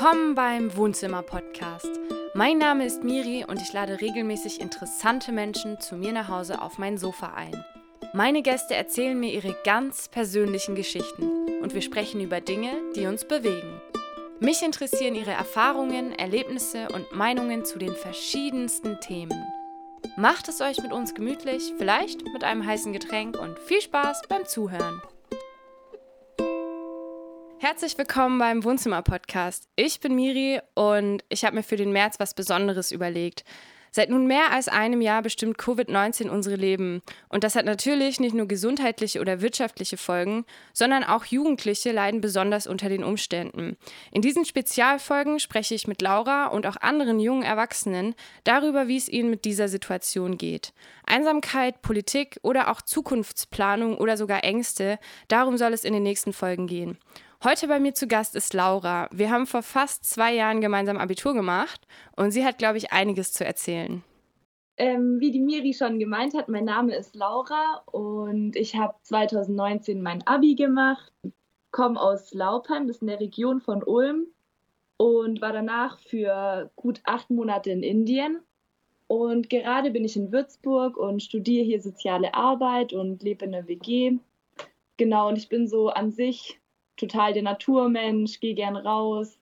Willkommen beim Wohnzimmer-Podcast. Mein Name ist Miri und ich lade regelmäßig interessante Menschen zu mir nach Hause auf mein Sofa ein. Meine Gäste erzählen mir ihre ganz persönlichen Geschichten und wir sprechen über Dinge, die uns bewegen. Mich interessieren ihre Erfahrungen, Erlebnisse und Meinungen zu den verschiedensten Themen. Macht es euch mit uns gemütlich, vielleicht mit einem heißen Getränk und viel Spaß beim Zuhören. Herzlich willkommen beim Wohnzimmer-Podcast. Ich bin Miri und ich habe mir für den März was Besonderes überlegt. Seit nun mehr als einem Jahr bestimmt Covid-19 unsere Leben. Und das hat natürlich nicht nur gesundheitliche oder wirtschaftliche Folgen, sondern auch Jugendliche leiden besonders unter den Umständen. In diesen Spezialfolgen spreche ich mit Laura und auch anderen jungen Erwachsenen darüber, wie es ihnen mit dieser Situation geht. Einsamkeit, Politik oder auch Zukunftsplanung oder sogar Ängste, darum soll es in den nächsten Folgen gehen. Heute bei mir zu Gast ist Laura. Wir haben vor fast zwei Jahren gemeinsam Abitur gemacht und sie hat, glaube ich, einiges zu erzählen. Ähm, wie die Miri schon gemeint hat, mein Name ist Laura und ich habe 2019 mein Abi gemacht, komme aus Laupheim, das ist in der Region von Ulm und war danach für gut acht Monate in Indien. Und gerade bin ich in Würzburg und studiere hier soziale Arbeit und lebe in der WG. Genau, und ich bin so an sich total der Naturmensch, gehe gern raus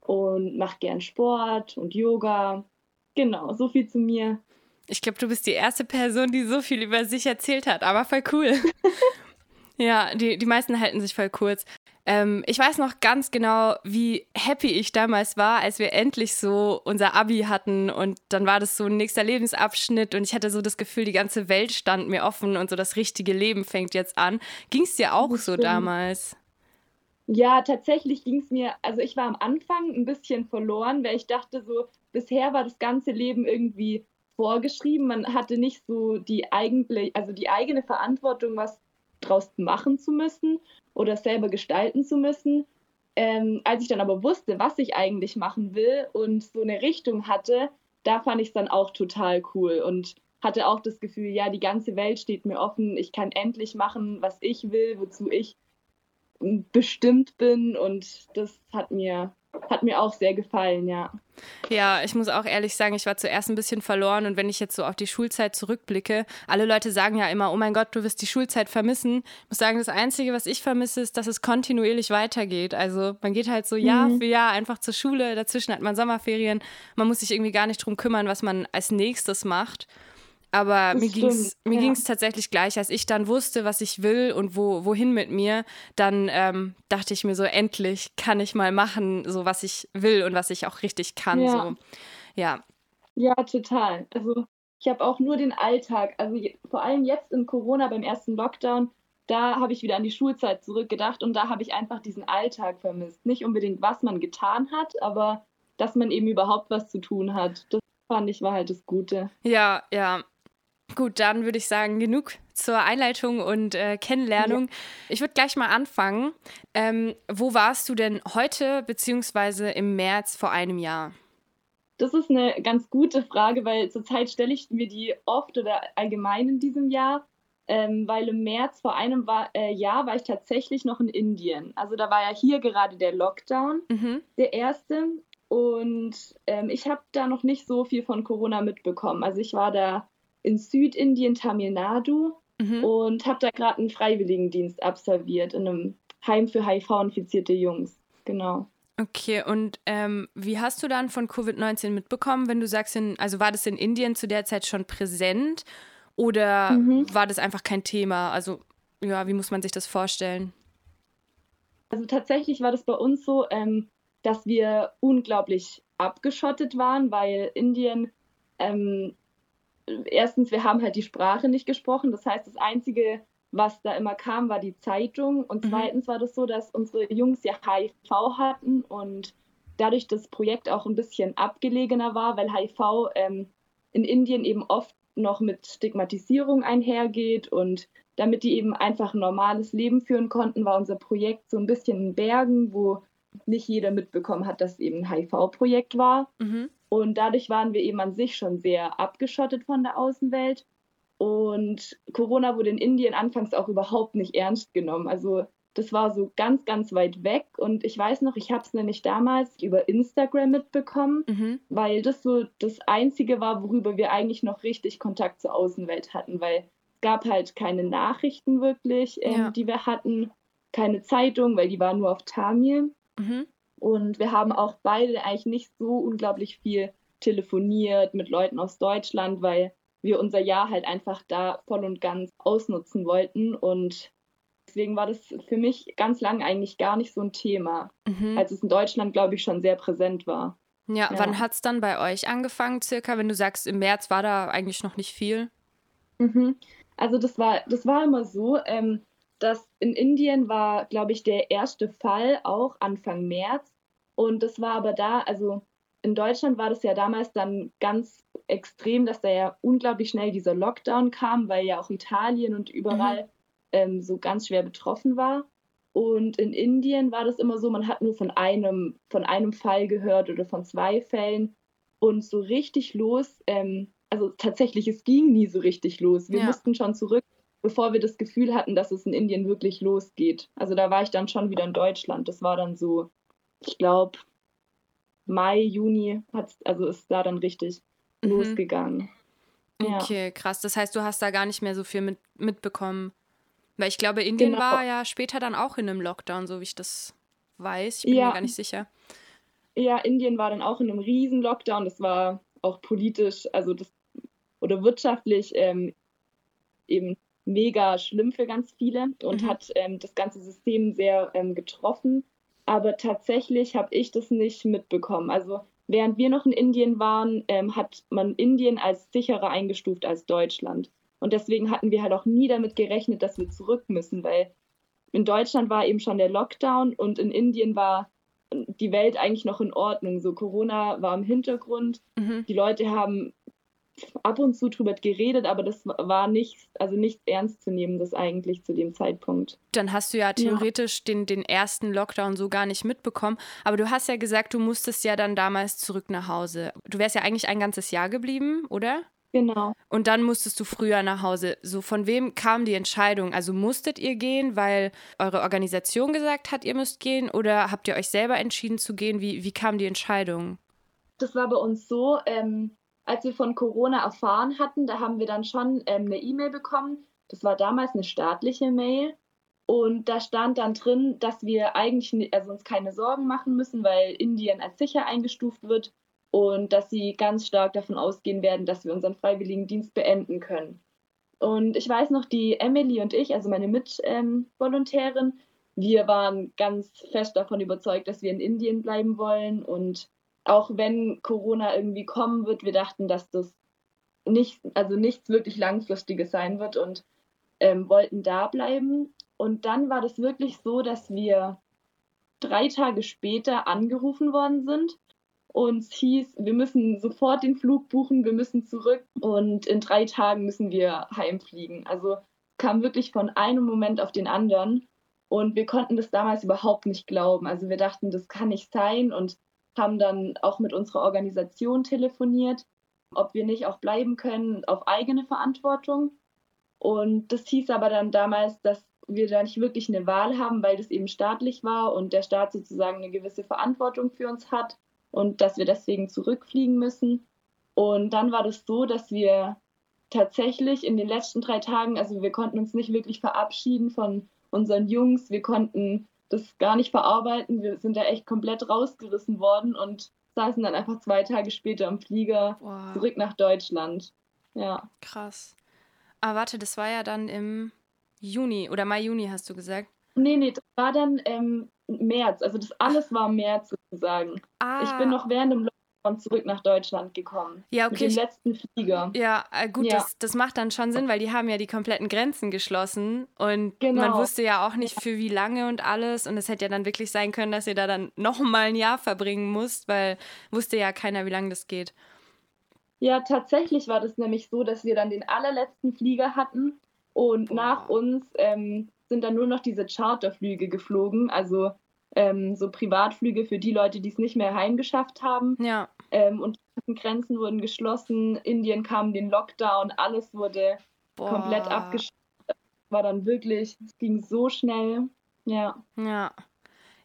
und mache gern Sport und Yoga. Genau, so viel zu mir. Ich glaube, du bist die erste Person, die so viel über sich erzählt hat, aber voll cool. ja, die, die meisten halten sich voll kurz. Ähm, ich weiß noch ganz genau, wie happy ich damals war, als wir endlich so unser Abi hatten und dann war das so ein nächster Lebensabschnitt und ich hatte so das Gefühl, die ganze Welt stand mir offen und so das richtige Leben fängt jetzt an. Ging es dir auch so damals? Ja, tatsächlich ging es mir, also ich war am Anfang ein bisschen verloren, weil ich dachte so, bisher war das ganze Leben irgendwie vorgeschrieben. Man hatte nicht so die eigentliche, also die eigene Verantwortung, was draus machen zu müssen oder selber gestalten zu müssen. Ähm, als ich dann aber wusste, was ich eigentlich machen will und so eine Richtung hatte, da fand ich es dann auch total cool und hatte auch das Gefühl, ja, die ganze Welt steht mir offen, ich kann endlich machen, was ich will, wozu ich bestimmt bin und das hat mir hat mir auch sehr gefallen, ja. Ja, ich muss auch ehrlich sagen, ich war zuerst ein bisschen verloren und wenn ich jetzt so auf die Schulzeit zurückblicke, alle Leute sagen ja immer, oh mein Gott, du wirst die Schulzeit vermissen. Ich muss sagen, das Einzige, was ich vermisse, ist, dass es kontinuierlich weitergeht. Also man geht halt so Jahr mhm. für Jahr einfach zur Schule, dazwischen hat man Sommerferien, man muss sich irgendwie gar nicht drum kümmern, was man als nächstes macht. Aber das mir ging es mir ja. tatsächlich gleich, als ich dann wusste, was ich will und wo, wohin mit mir, dann ähm, dachte ich mir so, endlich kann ich mal machen, so was ich will und was ich auch richtig kann. Ja, so. ja. ja total. Also ich habe auch nur den Alltag, also vor allem jetzt in Corona beim ersten Lockdown, da habe ich wieder an die Schulzeit zurückgedacht und da habe ich einfach diesen Alltag vermisst. Nicht unbedingt, was man getan hat, aber dass man eben überhaupt was zu tun hat. Das fand ich war halt das Gute. Ja, ja. Gut, dann würde ich sagen, genug zur Einleitung und äh, Kennenlernung. Ja. Ich würde gleich mal anfangen. Ähm, wo warst du denn heute beziehungsweise im März vor einem Jahr? Das ist eine ganz gute Frage, weil zurzeit stelle ich mir die oft oder allgemein in diesem Jahr, ähm, weil im März vor einem war, äh, Jahr war ich tatsächlich noch in Indien. Also da war ja hier gerade der Lockdown, mhm. der erste. Und ähm, ich habe da noch nicht so viel von Corona mitbekommen. Also ich war da in Südindien, Tamil Nadu mhm. und habe da gerade einen Freiwilligendienst absolviert in einem Heim für HIV-infizierte Jungs. Genau. Okay, und ähm, wie hast du dann von Covid-19 mitbekommen, wenn du sagst, in, also war das in Indien zu der Zeit schon präsent oder mhm. war das einfach kein Thema? Also, ja, wie muss man sich das vorstellen? Also tatsächlich war das bei uns so, ähm, dass wir unglaublich abgeschottet waren, weil Indien ähm, erstens, wir haben halt die Sprache nicht gesprochen. Das heißt, das Einzige, was da immer kam, war die Zeitung. Und mhm. zweitens war das so, dass unsere Jungs ja HIV hatten und dadurch das Projekt auch ein bisschen abgelegener war, weil HIV ähm, in Indien eben oft noch mit Stigmatisierung einhergeht und damit die eben einfach ein normales Leben führen konnten, war unser Projekt so ein bisschen in Bergen, wo nicht jeder mitbekommen hat, dass es eben ein HIV-Projekt war. Mhm. Und dadurch waren wir eben an sich schon sehr abgeschottet von der Außenwelt. Und Corona wurde in Indien anfangs auch überhaupt nicht ernst genommen. Also das war so ganz, ganz weit weg. Und ich weiß noch, ich habe es nämlich damals über Instagram mitbekommen, mhm. weil das so das Einzige war, worüber wir eigentlich noch richtig Kontakt zur Außenwelt hatten, weil es gab halt keine Nachrichten wirklich, ähm, ja. die wir hatten, keine Zeitung, weil die war nur auf Tamil. Mhm. Und wir haben auch beide eigentlich nicht so unglaublich viel telefoniert mit Leuten aus Deutschland, weil wir unser Jahr halt einfach da voll und ganz ausnutzen wollten. Und deswegen war das für mich ganz lang eigentlich gar nicht so ein Thema, mhm. als es in Deutschland, glaube ich, schon sehr präsent war. Ja, ja. wann hat es dann bei euch angefangen, circa? Wenn du sagst, im März war da eigentlich noch nicht viel? Mhm. Also das war, das war immer so, ähm, dass in Indien war, glaube ich, der erste Fall auch Anfang März. Und das war aber da, also in Deutschland war das ja damals dann ganz extrem, dass da ja unglaublich schnell dieser Lockdown kam, weil ja auch Italien und überall mhm. ähm, so ganz schwer betroffen war. Und in Indien war das immer so, man hat nur von einem, von einem Fall gehört oder von zwei Fällen. Und so richtig los, ähm, also tatsächlich, es ging nie so richtig los. Wir ja. mussten schon zurück, bevor wir das Gefühl hatten, dass es in Indien wirklich losgeht. Also da war ich dann schon wieder in Deutschland. Das war dann so, ich glaube, Mai, Juni hat also ist da dann richtig mhm. losgegangen. Okay, ja. krass. Das heißt, du hast da gar nicht mehr so viel mit, mitbekommen. Weil ich glaube, Indien genau. war ja später dann auch in einem Lockdown, so wie ich das weiß. Ich bin ja. mir gar nicht sicher. Ja, Indien war dann auch in einem riesen Lockdown. Das war auch politisch, also das oder wirtschaftlich ähm, eben mega schlimm für ganz viele und mhm. hat ähm, das ganze System sehr ähm, getroffen aber tatsächlich habe ich das nicht mitbekommen. Also während wir noch in Indien waren, ähm, hat man Indien als sicherer eingestuft als Deutschland. Und deswegen hatten wir halt auch nie damit gerechnet, dass wir zurück müssen, weil in Deutschland war eben schon der Lockdown und in Indien war die Welt eigentlich noch in Ordnung. So Corona war im Hintergrund. Mhm. Die Leute haben ab und zu drüber geredet, aber das war nicht, also nicht ernst zu nehmen, das eigentlich zu dem Zeitpunkt. Dann hast du ja theoretisch ja. Den, den ersten Lockdown so gar nicht mitbekommen. Aber du hast ja gesagt, du musstest ja dann damals zurück nach Hause. Du wärst ja eigentlich ein ganzes Jahr geblieben, oder? Genau. Und dann musstest du früher nach Hause. So, von wem kam die Entscheidung? Also musstet ihr gehen, weil eure Organisation gesagt hat, ihr müsst gehen? Oder habt ihr euch selber entschieden zu gehen? Wie, wie kam die Entscheidung? Das war bei uns so, ähm, als wir von Corona erfahren hatten, da haben wir dann schon ähm, eine E-Mail bekommen. Das war damals eine staatliche Mail. Und da stand dann drin, dass wir eigentlich also uns keine Sorgen machen müssen, weil Indien als sicher eingestuft wird und dass sie ganz stark davon ausgehen werden, dass wir unseren Freiwilligendienst beenden können. Und ich weiß noch, die Emily und ich, also meine Mitvolontärin, ähm, wir waren ganz fest davon überzeugt, dass wir in Indien bleiben wollen und auch wenn Corona irgendwie kommen wird, wir dachten, dass das nicht, also nichts wirklich Langfristiges sein wird und ähm, wollten da bleiben. Und dann war das wirklich so, dass wir drei Tage später angerufen worden sind. und es hieß, wir müssen sofort den Flug buchen, wir müssen zurück und in drei Tagen müssen wir heimfliegen. Also kam wirklich von einem Moment auf den anderen und wir konnten das damals überhaupt nicht glauben. Also wir dachten, das kann nicht sein und haben dann auch mit unserer Organisation telefoniert, ob wir nicht auch bleiben können auf eigene Verantwortung. Und das hieß aber dann damals, dass wir da nicht wirklich eine Wahl haben, weil das eben staatlich war und der Staat sozusagen eine gewisse Verantwortung für uns hat und dass wir deswegen zurückfliegen müssen. Und dann war das so, dass wir tatsächlich in den letzten drei Tagen, also wir konnten uns nicht wirklich verabschieden von unseren Jungs, wir konnten das gar nicht verarbeiten. Wir sind da echt komplett rausgerissen worden und saßen dann einfach zwei Tage später im Flieger wow. zurück nach Deutschland. Ja. Krass. Aber warte, das war ja dann im Juni oder Mai, Juni hast du gesagt? Nee, nee, das war dann ähm, März. Also das alles war März sozusagen. Ah. Ich bin noch während dem und zurück nach Deutschland gekommen. Ja, okay. Mit dem letzten Flieger. Ja, äh, gut, ja. Das, das macht dann schon Sinn, weil die haben ja die kompletten Grenzen geschlossen und genau. man wusste ja auch nicht für wie lange und alles und es hätte ja dann wirklich sein können, dass ihr da dann noch mal ein Jahr verbringen musst, weil wusste ja keiner, wie lange das geht. Ja, tatsächlich war das nämlich so, dass wir dann den allerletzten Flieger hatten und Boah. nach uns ähm, sind dann nur noch diese Charterflüge geflogen, also ähm, so Privatflüge für die Leute, die es nicht mehr heimgeschafft haben. Ja. Ähm, und die Grenzen wurden geschlossen, Indien kam den Lockdown, alles wurde Boah. komplett abgeschlossen. War dann wirklich, es ging so schnell. Ja. Ja.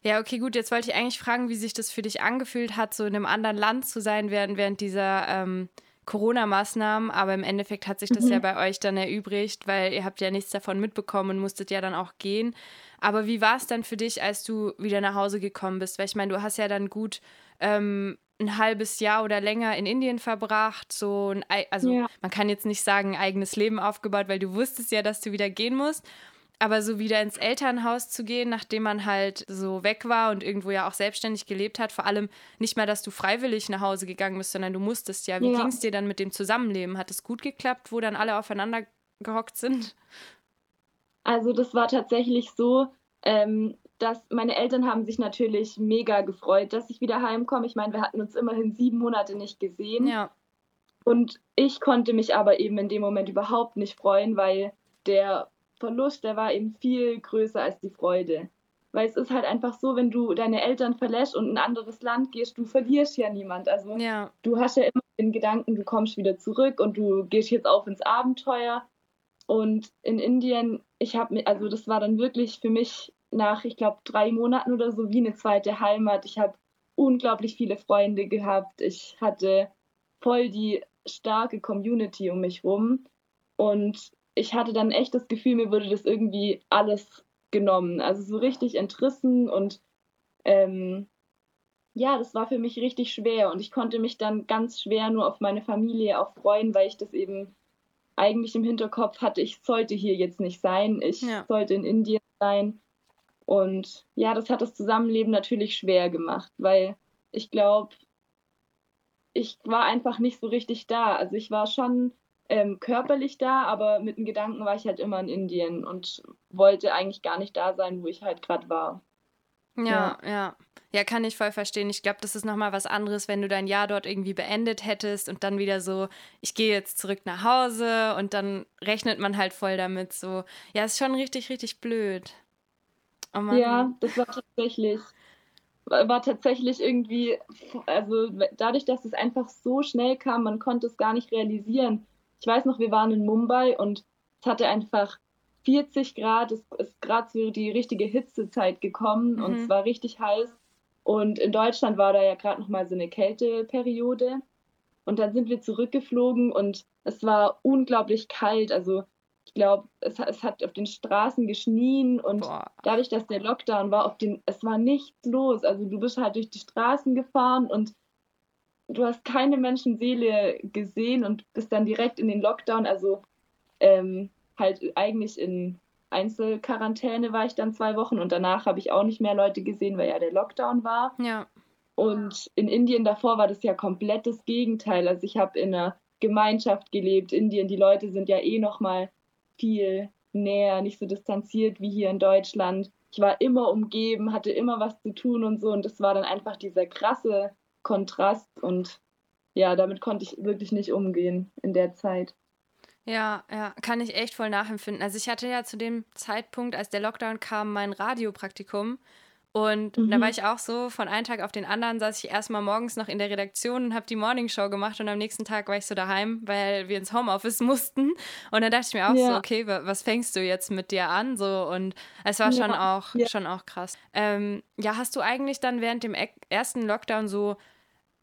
Ja, okay, gut. Jetzt wollte ich eigentlich fragen, wie sich das für dich angefühlt hat, so in einem anderen Land zu sein während, während dieser ähm, Corona-Maßnahmen. Aber im Endeffekt hat sich das mhm. ja bei euch dann erübrigt, weil ihr habt ja nichts davon mitbekommen und musstet ja dann auch gehen. Aber wie war es dann für dich, als du wieder nach Hause gekommen bist? Weil ich meine, du hast ja dann gut ähm, ein halbes Jahr oder länger in Indien verbracht, so ein, also ja. man kann jetzt nicht sagen, ein eigenes Leben aufgebaut, weil du wusstest ja, dass du wieder gehen musst. Aber so wieder ins Elternhaus zu gehen, nachdem man halt so weg war und irgendwo ja auch selbstständig gelebt hat, vor allem nicht mal, dass du freiwillig nach Hause gegangen bist, sondern du musstest ja. Wie ja. ging es dir dann mit dem Zusammenleben? Hat es gut geklappt, wo dann alle aufeinander gehockt sind? Also das war tatsächlich so, ähm, dass meine Eltern haben sich natürlich mega gefreut, dass ich wieder heimkomme. Ich meine, wir hatten uns immerhin sieben Monate nicht gesehen. Ja. Und ich konnte mich aber eben in dem Moment überhaupt nicht freuen, weil der Verlust, der war eben viel größer als die Freude. Weil es ist halt einfach so, wenn du deine Eltern verlässt und in ein anderes Land gehst, du verlierst ja niemand. Also ja. du hast ja immer den Gedanken, du kommst wieder zurück und du gehst jetzt auf ins Abenteuer. Und in Indien, ich habe mir, also das war dann wirklich für mich nach, ich glaube, drei Monaten oder so wie eine zweite Heimat. Ich habe unglaublich viele Freunde gehabt. Ich hatte voll die starke Community um mich rum. Und ich hatte dann echt das Gefühl, mir wurde das irgendwie alles genommen. Also so richtig entrissen und ähm, ja, das war für mich richtig schwer und ich konnte mich dann ganz schwer nur auf meine Familie auch freuen, weil ich das eben eigentlich im Hinterkopf hatte, ich sollte hier jetzt nicht sein, ich ja. sollte in Indien sein. Und ja, das hat das Zusammenleben natürlich schwer gemacht, weil ich glaube, ich war einfach nicht so richtig da. Also ich war schon ähm, körperlich da, aber mit dem Gedanken war ich halt immer in Indien und wollte eigentlich gar nicht da sein, wo ich halt gerade war. Ja, ja, ja. Ja, kann ich voll verstehen. Ich glaube, das ist nochmal was anderes, wenn du dein Jahr dort irgendwie beendet hättest und dann wieder so, ich gehe jetzt zurück nach Hause und dann rechnet man halt voll damit. So, ja, ist schon richtig, richtig blöd. Oh ja, das war tatsächlich, war tatsächlich irgendwie, also dadurch, dass es einfach so schnell kam, man konnte es gar nicht realisieren. Ich weiß noch, wir waren in Mumbai und es hatte einfach 40 Grad, es ist gerade so die richtige Hitzezeit gekommen mhm. und es war richtig heiß. Und in Deutschland war da ja gerade noch mal so eine Kälteperiode. Und dann sind wir zurückgeflogen und es war unglaublich kalt. Also ich glaube, es, es, hat auf den Straßen geschnien und Boah. dadurch, dass der Lockdown war, auf den, es war nichts los. Also du bist halt durch die Straßen gefahren und du hast keine Menschenseele gesehen und bist dann direkt in den Lockdown, also ähm, halt eigentlich in Einzelquarantäne war ich dann zwei Wochen und danach habe ich auch nicht mehr Leute gesehen, weil ja der Lockdown war. Ja. Und in Indien davor war das ja komplett das Gegenteil. Also ich habe in einer Gemeinschaft gelebt. Indien, die Leute sind ja eh noch mal viel näher, nicht so distanziert wie hier in Deutschland. Ich war immer umgeben, hatte immer was zu tun und so. Und das war dann einfach dieser krasse Kontrast und ja, damit konnte ich wirklich nicht umgehen in der Zeit. Ja, ja, kann ich echt voll nachempfinden. Also ich hatte ja zu dem Zeitpunkt, als der Lockdown kam, mein Radiopraktikum und mhm. da war ich auch so, von einem Tag auf den anderen saß ich erstmal morgens noch in der Redaktion und habe die Morningshow gemacht und am nächsten Tag war ich so daheim, weil wir ins Homeoffice mussten. Und dann dachte ich mir auch ja. so, okay, was fängst du jetzt mit dir an? So, und es war schon auch, ja. schon auch krass. Ähm, ja, hast du eigentlich dann während dem ersten Lockdown so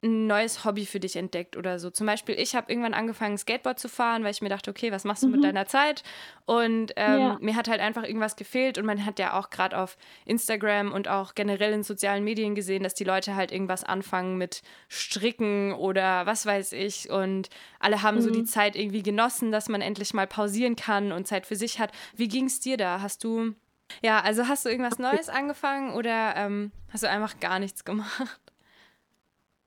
ein neues Hobby für dich entdeckt oder so. Zum Beispiel, ich habe irgendwann angefangen, Skateboard zu fahren, weil ich mir dachte, okay, was machst du mhm. mit deiner Zeit? Und ähm, ja. mir hat halt einfach irgendwas gefehlt und man hat ja auch gerade auf Instagram und auch generell in sozialen Medien gesehen, dass die Leute halt irgendwas anfangen mit Stricken oder was weiß ich und alle haben mhm. so die mhm. Zeit irgendwie genossen, dass man endlich mal pausieren kann und Zeit für sich hat. Wie ging es dir da? Hast du, ja, also hast du irgendwas Neues angefangen oder ähm, hast du einfach gar nichts gemacht?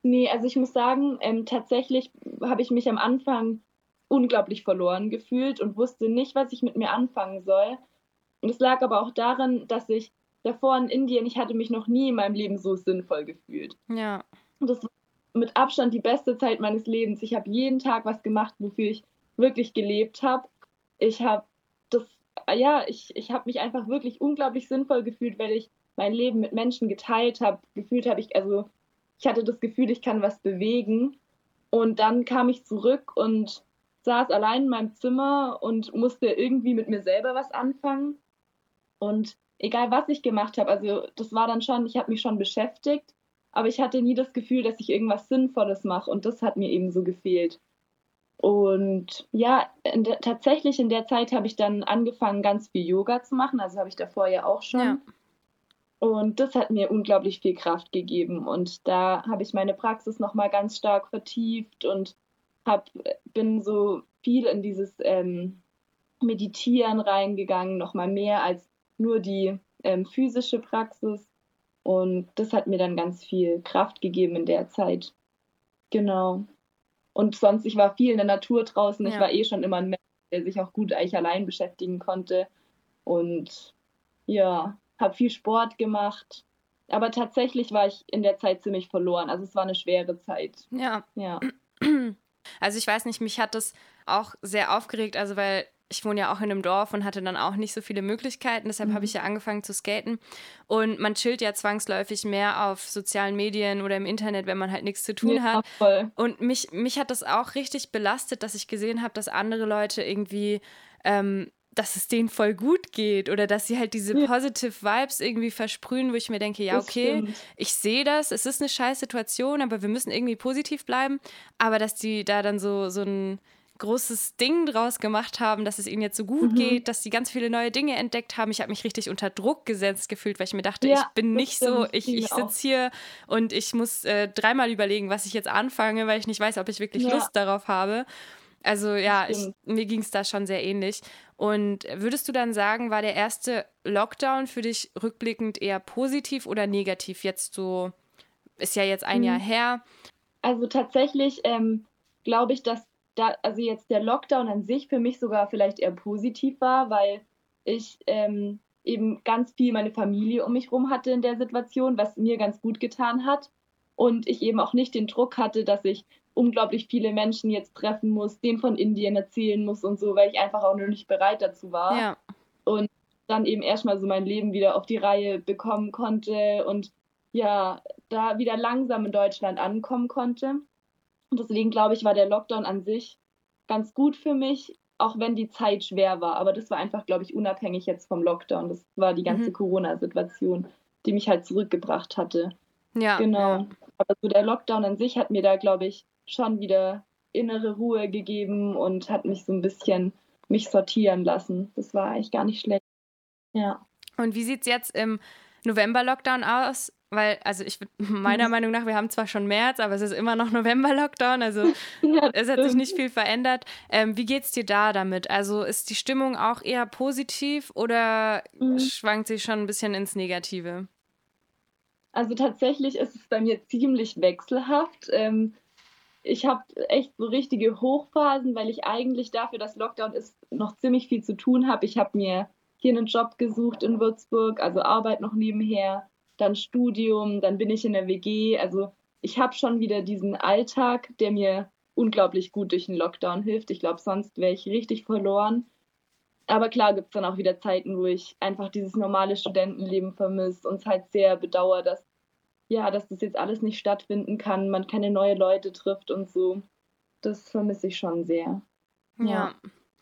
Nee, also ich muss sagen, ähm, tatsächlich habe ich mich am Anfang unglaublich verloren gefühlt und wusste nicht, was ich mit mir anfangen soll. Und es lag aber auch daran, dass ich davor in Indien, ich hatte mich noch nie in meinem Leben so sinnvoll gefühlt. Ja. Und das war mit Abstand die beste Zeit meines Lebens. Ich habe jeden Tag was gemacht, wofür ich wirklich gelebt habe. Ich habe das, ja, ich, ich habe mich einfach wirklich unglaublich sinnvoll gefühlt, weil ich mein Leben mit Menschen geteilt habe. Gefühlt habe ich, also ich hatte das Gefühl, ich kann was bewegen. Und dann kam ich zurück und saß allein in meinem Zimmer und musste irgendwie mit mir selber was anfangen. Und egal was ich gemacht habe, also das war dann schon, ich habe mich schon beschäftigt, aber ich hatte nie das Gefühl, dass ich irgendwas Sinnvolles mache und das hat mir eben so gefehlt. Und ja, in der, tatsächlich in der Zeit habe ich dann angefangen, ganz viel Yoga zu machen. Also habe ich davor ja auch schon. Ja. Und das hat mir unglaublich viel Kraft gegeben. Und da habe ich meine Praxis nochmal ganz stark vertieft und hab, bin so viel in dieses ähm, Meditieren reingegangen, nochmal mehr als nur die ähm, physische Praxis. Und das hat mir dann ganz viel Kraft gegeben in der Zeit. Genau. Und sonst, ich war viel in der Natur draußen. Ja. Ich war eh schon immer ein Mensch, der sich auch gut eigentlich allein beschäftigen konnte. Und ja, habe viel Sport gemacht. Aber tatsächlich war ich in der Zeit ziemlich verloren. Also es war eine schwere Zeit. Ja. Ja. Also ich weiß nicht, mich hat das auch sehr aufgeregt, also weil ich wohne ja auch in einem Dorf und hatte dann auch nicht so viele Möglichkeiten. Deshalb mhm. habe ich ja angefangen zu skaten. Und man chillt ja zwangsläufig mehr auf sozialen Medien oder im Internet, wenn man halt nichts zu tun ja, hat. Voll. Und mich, mich hat das auch richtig belastet, dass ich gesehen habe, dass andere Leute irgendwie ähm, dass es denen voll gut geht oder dass sie halt diese positive Vibes irgendwie versprühen, wo ich mir denke, ja, okay, ich sehe das, es ist eine scheiß Situation, aber wir müssen irgendwie positiv bleiben. Aber dass die da dann so, so ein großes Ding draus gemacht haben, dass es ihnen jetzt so gut mhm. geht, dass sie ganz viele neue Dinge entdeckt haben. Ich habe mich richtig unter Druck gesetzt gefühlt, weil ich mir dachte, ja, ich bin nicht so, ich, ich sitze hier und ich muss äh, dreimal überlegen, was ich jetzt anfange, weil ich nicht weiß, ob ich wirklich ja. Lust darauf habe. Also ja, ich, mir ging es da schon sehr ähnlich. Und würdest du dann sagen, war der erste Lockdown für dich rückblickend eher positiv oder negativ? Jetzt so, ist ja jetzt ein mhm. Jahr her. Also tatsächlich ähm, glaube ich, dass da, also jetzt der Lockdown an sich für mich sogar vielleicht eher positiv war, weil ich ähm, eben ganz viel meine Familie um mich rum hatte in der Situation, was mir ganz gut getan hat. Und ich eben auch nicht den Druck hatte, dass ich unglaublich viele Menschen jetzt treffen muss, den von Indien erzählen muss und so, weil ich einfach auch noch nicht bereit dazu war. Ja. Und dann eben erstmal so mein Leben wieder auf die Reihe bekommen konnte und ja, da wieder langsam in Deutschland ankommen konnte. Und deswegen glaube ich, war der Lockdown an sich ganz gut für mich, auch wenn die Zeit schwer war. Aber das war einfach, glaube ich, unabhängig jetzt vom Lockdown. Das war die ganze mhm. Corona-Situation, die mich halt zurückgebracht hatte. Ja. Genau. Ja. Aber so der Lockdown an sich hat mir da, glaube ich, schon wieder innere Ruhe gegeben und hat mich so ein bisschen mich sortieren lassen. Das war eigentlich gar nicht schlecht. Ja. Und wie sieht es jetzt im November-Lockdown aus? Weil, also ich meiner mhm. Meinung nach, wir haben zwar schon März, aber es ist immer noch November-Lockdown, also ja, es hat sich nicht viel verändert. Ähm, wie es dir da damit? Also ist die Stimmung auch eher positiv oder mhm. schwankt sie schon ein bisschen ins Negative? Also tatsächlich ist es bei mir ziemlich wechselhaft. Ähm, ich habe echt so richtige Hochphasen, weil ich eigentlich dafür, dass Lockdown ist, noch ziemlich viel zu tun habe. Ich habe mir hier einen Job gesucht in Würzburg, also Arbeit noch nebenher, dann Studium, dann bin ich in der WG. Also ich habe schon wieder diesen Alltag, der mir unglaublich gut durch den Lockdown hilft. Ich glaube, sonst wäre ich richtig verloren. Aber klar gibt es dann auch wieder Zeiten, wo ich einfach dieses normale Studentenleben vermisse und es halt sehr bedauere, dass ja, dass das jetzt alles nicht stattfinden kann, man keine neue Leute trifft und so. Das vermisse ich schon sehr. Ja. ja.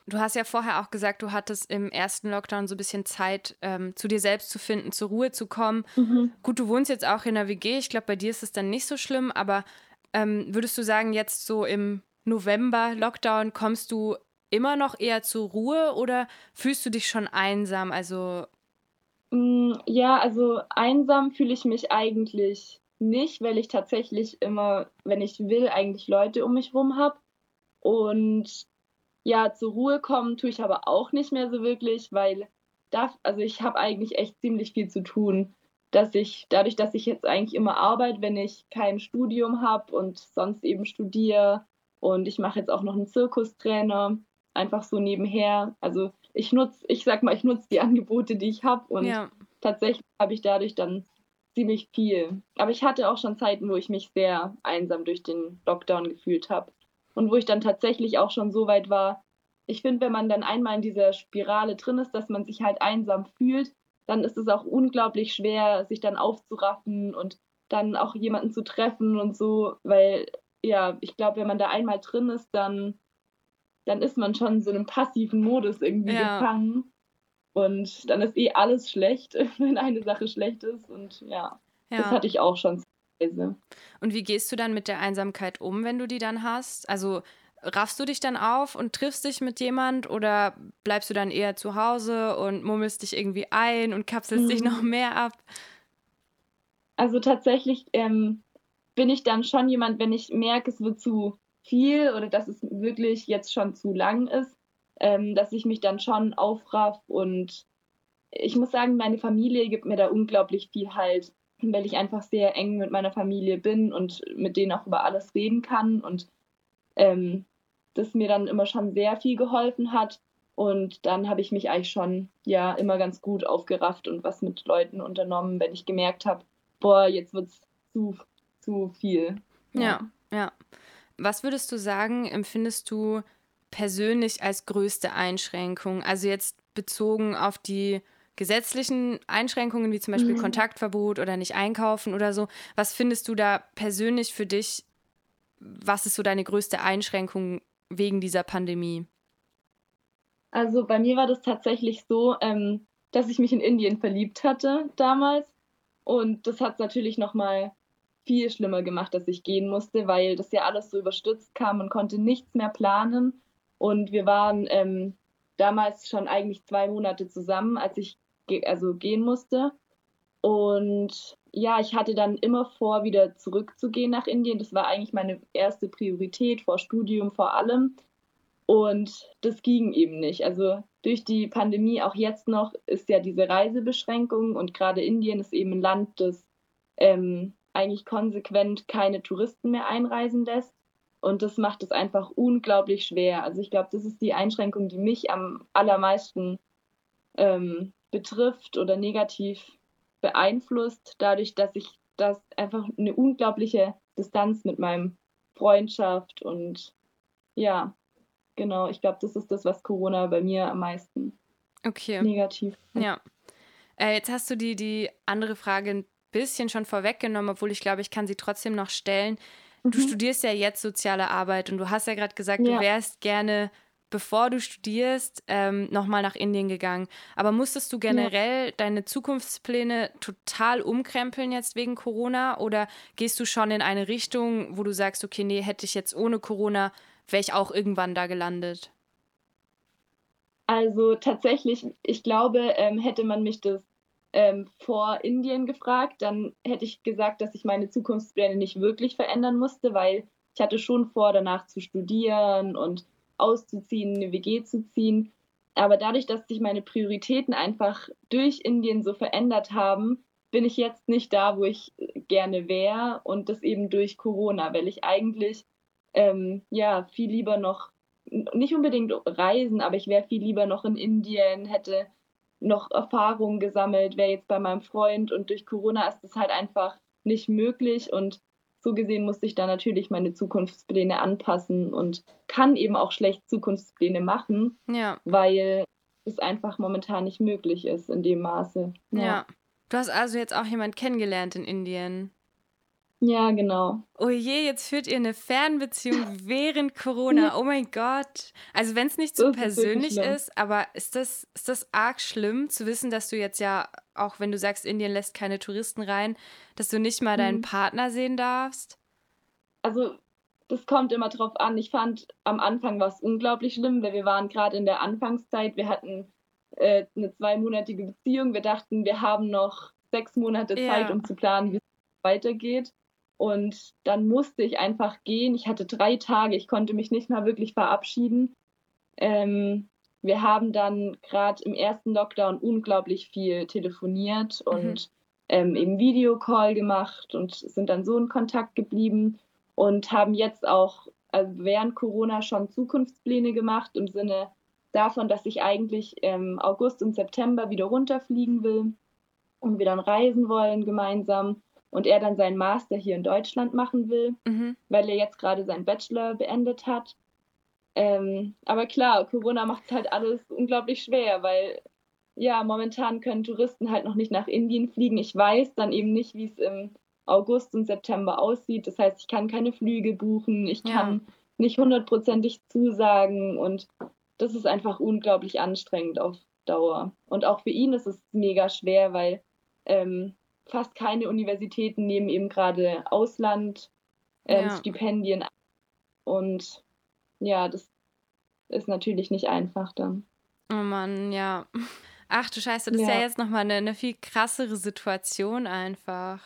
Du hast ja vorher auch gesagt, du hattest im ersten Lockdown so ein bisschen Zeit, ähm, zu dir selbst zu finden, zur Ruhe zu kommen. Mhm. Gut, du wohnst jetzt auch in der WG. Ich glaube, bei dir ist es dann nicht so schlimm, aber ähm, würdest du sagen, jetzt so im November-Lockdown kommst du immer noch eher zur Ruhe oder fühlst du dich schon einsam? Also ja, also einsam fühle ich mich eigentlich nicht, weil ich tatsächlich immer, wenn ich will, eigentlich Leute um mich rum habe. Und ja, zur Ruhe kommen tue ich aber auch nicht mehr so wirklich, weil da, also ich habe eigentlich echt ziemlich viel zu tun, dass ich dadurch, dass ich jetzt eigentlich immer arbeite, wenn ich kein Studium habe und sonst eben studiere und ich mache jetzt auch noch einen Zirkustrainer, einfach so nebenher. Also ich nutze, ich sag mal, ich nutze die Angebote, die ich habe und ja. tatsächlich habe ich dadurch dann ziemlich viel. Aber ich hatte auch schon Zeiten, wo ich mich sehr einsam durch den Lockdown gefühlt habe und wo ich dann tatsächlich auch schon so weit war. Ich finde, wenn man dann einmal in dieser Spirale drin ist, dass man sich halt einsam fühlt, dann ist es auch unglaublich schwer, sich dann aufzuraffen und dann auch jemanden zu treffen und so, weil ja, ich glaube, wenn man da einmal drin ist, dann dann ist man schon in so einem passiven Modus irgendwie ja. gefangen. Und dann ist eh alles schlecht, wenn eine Sache schlecht ist. Und ja, ja. das hatte ich auch schon. Und wie gehst du dann mit der Einsamkeit um, wenn du die dann hast? Also raffst du dich dann auf und triffst dich mit jemand oder bleibst du dann eher zu Hause und murmelst dich irgendwie ein und kapselst mhm. dich noch mehr ab? Also tatsächlich ähm, bin ich dann schon jemand, wenn ich merke, es wird zu viel oder dass es wirklich jetzt schon zu lang ist, ähm, dass ich mich dann schon aufraff und ich muss sagen, meine Familie gibt mir da unglaublich viel Halt, weil ich einfach sehr eng mit meiner Familie bin und mit denen auch über alles reden kann und ähm, das mir dann immer schon sehr viel geholfen hat. Und dann habe ich mich eigentlich schon ja immer ganz gut aufgerafft und was mit Leuten unternommen, wenn ich gemerkt habe, boah, jetzt wird es zu, zu viel. Ja. ja, ja. Was würdest du sagen, empfindest du persönlich als größte Einschränkung? Also jetzt bezogen auf die gesetzlichen Einschränkungen, wie zum Beispiel mhm. Kontaktverbot oder nicht einkaufen oder so. Was findest du da persönlich für dich? Was ist so deine größte Einschränkung wegen dieser Pandemie? Also bei mir war das tatsächlich so, ähm, dass ich mich in Indien verliebt hatte damals. Und das hat es natürlich nochmal viel schlimmer gemacht, dass ich gehen musste, weil das ja alles so überstürzt kam und konnte nichts mehr planen. Und wir waren ähm, damals schon eigentlich zwei Monate zusammen, als ich ge also gehen musste. Und ja, ich hatte dann immer vor, wieder zurückzugehen nach Indien. Das war eigentlich meine erste Priorität vor Studium vor allem. Und das ging eben nicht. Also durch die Pandemie auch jetzt noch ist ja diese Reisebeschränkung und gerade Indien ist eben ein Land, das ähm, eigentlich konsequent keine Touristen mehr einreisen lässt. Und das macht es einfach unglaublich schwer. Also ich glaube, das ist die Einschränkung, die mich am allermeisten ähm, betrifft oder negativ beeinflusst, dadurch, dass ich das einfach eine unglaubliche Distanz mit meinem Freundschaft und ja, genau, ich glaube, das ist das, was Corona bei mir am meisten okay. negativ. Ja. Äh, jetzt hast du die, die andere Frage bisschen schon vorweggenommen, obwohl ich glaube, ich kann sie trotzdem noch stellen. Du mhm. studierst ja jetzt soziale Arbeit und du hast ja gerade gesagt, ja. du wärst gerne bevor du studierst, ähm, nochmal nach Indien gegangen. Aber musstest du generell ja. deine Zukunftspläne total umkrempeln jetzt wegen Corona oder gehst du schon in eine Richtung, wo du sagst, okay, nee, hätte ich jetzt ohne Corona, wäre ich auch irgendwann da gelandet? Also tatsächlich, ich glaube, ähm, hätte man mich das ähm, vor Indien gefragt, dann hätte ich gesagt, dass ich meine Zukunftspläne nicht wirklich verändern musste, weil ich hatte schon vor, danach zu studieren und auszuziehen, eine WG zu ziehen. Aber dadurch, dass sich meine Prioritäten einfach durch Indien so verändert haben, bin ich jetzt nicht da, wo ich gerne wäre und das eben durch Corona, weil ich eigentlich ähm, ja viel lieber noch nicht unbedingt reisen, aber ich wäre viel lieber noch in Indien, hätte noch Erfahrungen gesammelt, wäre jetzt bei meinem Freund und durch Corona ist es halt einfach nicht möglich und so gesehen musste ich da natürlich meine Zukunftspläne anpassen und kann eben auch schlecht Zukunftspläne machen, ja. weil es einfach momentan nicht möglich ist in dem Maße. Ja. ja. Du hast also jetzt auch jemanden kennengelernt in Indien. Ja, genau. Oh je, jetzt führt ihr eine Fernbeziehung während Corona. Oh mein Gott. Also wenn es nicht so persönlich ist, aber ist das, ist das arg schlimm zu wissen, dass du jetzt ja, auch wenn du sagst, Indien lässt keine Touristen rein, dass du nicht mal deinen mhm. Partner sehen darfst? Also das kommt immer drauf an. Ich fand, am Anfang war es unglaublich schlimm, weil wir waren gerade in der Anfangszeit. Wir hatten äh, eine zweimonatige Beziehung. Wir dachten, wir haben noch sechs Monate Zeit, ja. um zu planen, wie es weitergeht. Und dann musste ich einfach gehen. Ich hatte drei Tage, ich konnte mich nicht mal wirklich verabschieden. Ähm, wir haben dann gerade im ersten Lockdown unglaublich viel telefoniert mhm. und ähm, eben Videocall gemacht und sind dann so in Kontakt geblieben und haben jetzt auch also während Corona schon Zukunftspläne gemacht im Sinne davon, dass ich eigentlich im August und September wieder runterfliegen will und wir dann reisen wollen gemeinsam und er dann seinen Master hier in Deutschland machen will, mhm. weil er jetzt gerade seinen Bachelor beendet hat. Ähm, aber klar, Corona macht es halt alles unglaublich schwer, weil ja, momentan können Touristen halt noch nicht nach Indien fliegen. Ich weiß dann eben nicht, wie es im August und September aussieht. Das heißt, ich kann keine Flüge buchen, ich kann ja. nicht hundertprozentig zusagen und das ist einfach unglaublich anstrengend auf Dauer. Und auch für ihn ist es mega schwer, weil ähm, fast keine Universitäten nehmen eben gerade Ausland-Stipendien ähm, ja. Und ja, das ist natürlich nicht einfach dann. Oh Mann, ja. Ach du Scheiße, das ja. ist ja jetzt nochmal eine, eine viel krassere Situation einfach.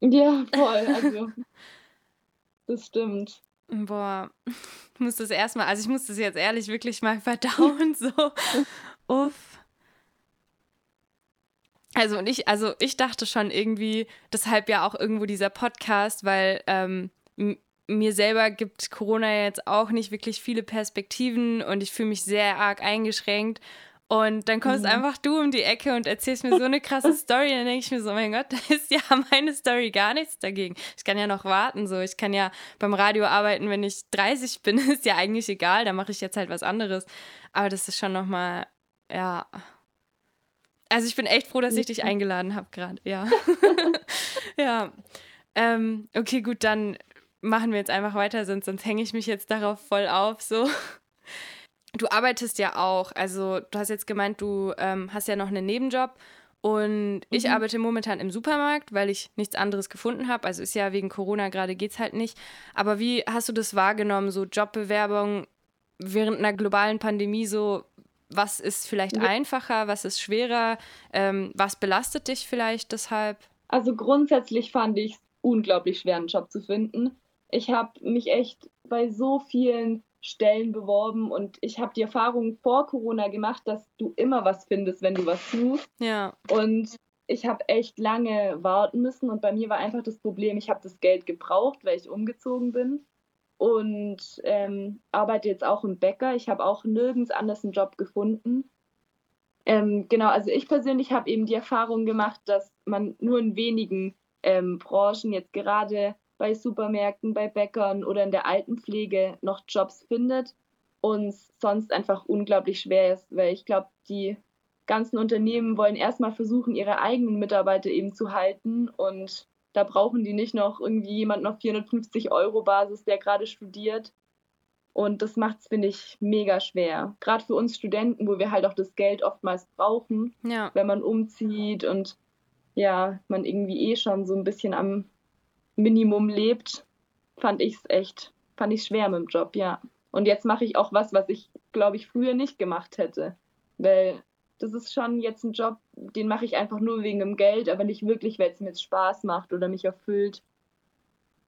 Ja, voll. Also, das stimmt. Boah, ich muss das erstmal, also ich muss das jetzt ehrlich wirklich mal verdauen, so. Uff. Also und ich, also ich dachte schon irgendwie, deshalb ja auch irgendwo dieser Podcast, weil ähm, mir selber gibt Corona jetzt auch nicht wirklich viele Perspektiven und ich fühle mich sehr arg eingeschränkt. Und dann kommst mhm. einfach du um die Ecke und erzählst mir so eine krasse Story. Und dann denke ich mir so, mein Gott, da ist ja meine Story gar nichts dagegen. Ich kann ja noch warten. So, ich kann ja beim Radio arbeiten, wenn ich 30 bin, ist ja eigentlich egal. Da mache ich jetzt halt was anderes. Aber das ist schon nochmal, ja. Also ich bin echt froh, dass ich dich eingeladen habe gerade. Ja. ja. Ähm, okay, gut, dann machen wir jetzt einfach weiter, sonst, sonst hänge ich mich jetzt darauf voll auf. So. Du arbeitest ja auch, also du hast jetzt gemeint, du ähm, hast ja noch einen Nebenjob und mhm. ich arbeite momentan im Supermarkt, weil ich nichts anderes gefunden habe. Also ist ja wegen Corona gerade geht's halt nicht. Aber wie hast du das wahrgenommen, so Jobbewerbung während einer globalen Pandemie so? Was ist vielleicht einfacher, was ist schwerer? Ähm, was belastet dich vielleicht deshalb? Also grundsätzlich fand ich es unglaublich schwer, einen Job zu finden. Ich habe mich echt bei so vielen Stellen beworben und ich habe die Erfahrung vor Corona gemacht, dass du immer was findest, wenn du was suchst. Ja. Und ich habe echt lange warten müssen und bei mir war einfach das Problem, ich habe das Geld gebraucht, weil ich umgezogen bin und ähm, arbeite jetzt auch im Bäcker. Ich habe auch nirgends anders einen Job gefunden. Ähm, genau, also ich persönlich habe eben die Erfahrung gemacht, dass man nur in wenigen ähm, Branchen jetzt gerade bei Supermärkten, bei Bäckern oder in der Altenpflege noch Jobs findet und sonst einfach unglaublich schwer ist, weil ich glaube, die ganzen Unternehmen wollen erstmal versuchen, ihre eigenen Mitarbeiter eben zu halten und da brauchen die nicht noch irgendwie jemanden auf 450 Euro Basis, der gerade studiert. Und das macht es, finde ich, mega schwer. Gerade für uns Studenten, wo wir halt auch das Geld oftmals brauchen, ja. wenn man umzieht und ja, man irgendwie eh schon so ein bisschen am Minimum lebt, fand ich es echt, fand ich schwer mit dem Job, ja. Und jetzt mache ich auch was, was ich, glaube ich, früher nicht gemacht hätte. Weil das ist schon jetzt ein Job, den mache ich einfach nur wegen dem Geld, aber nicht wirklich, weil es mir jetzt Spaß macht oder mich erfüllt.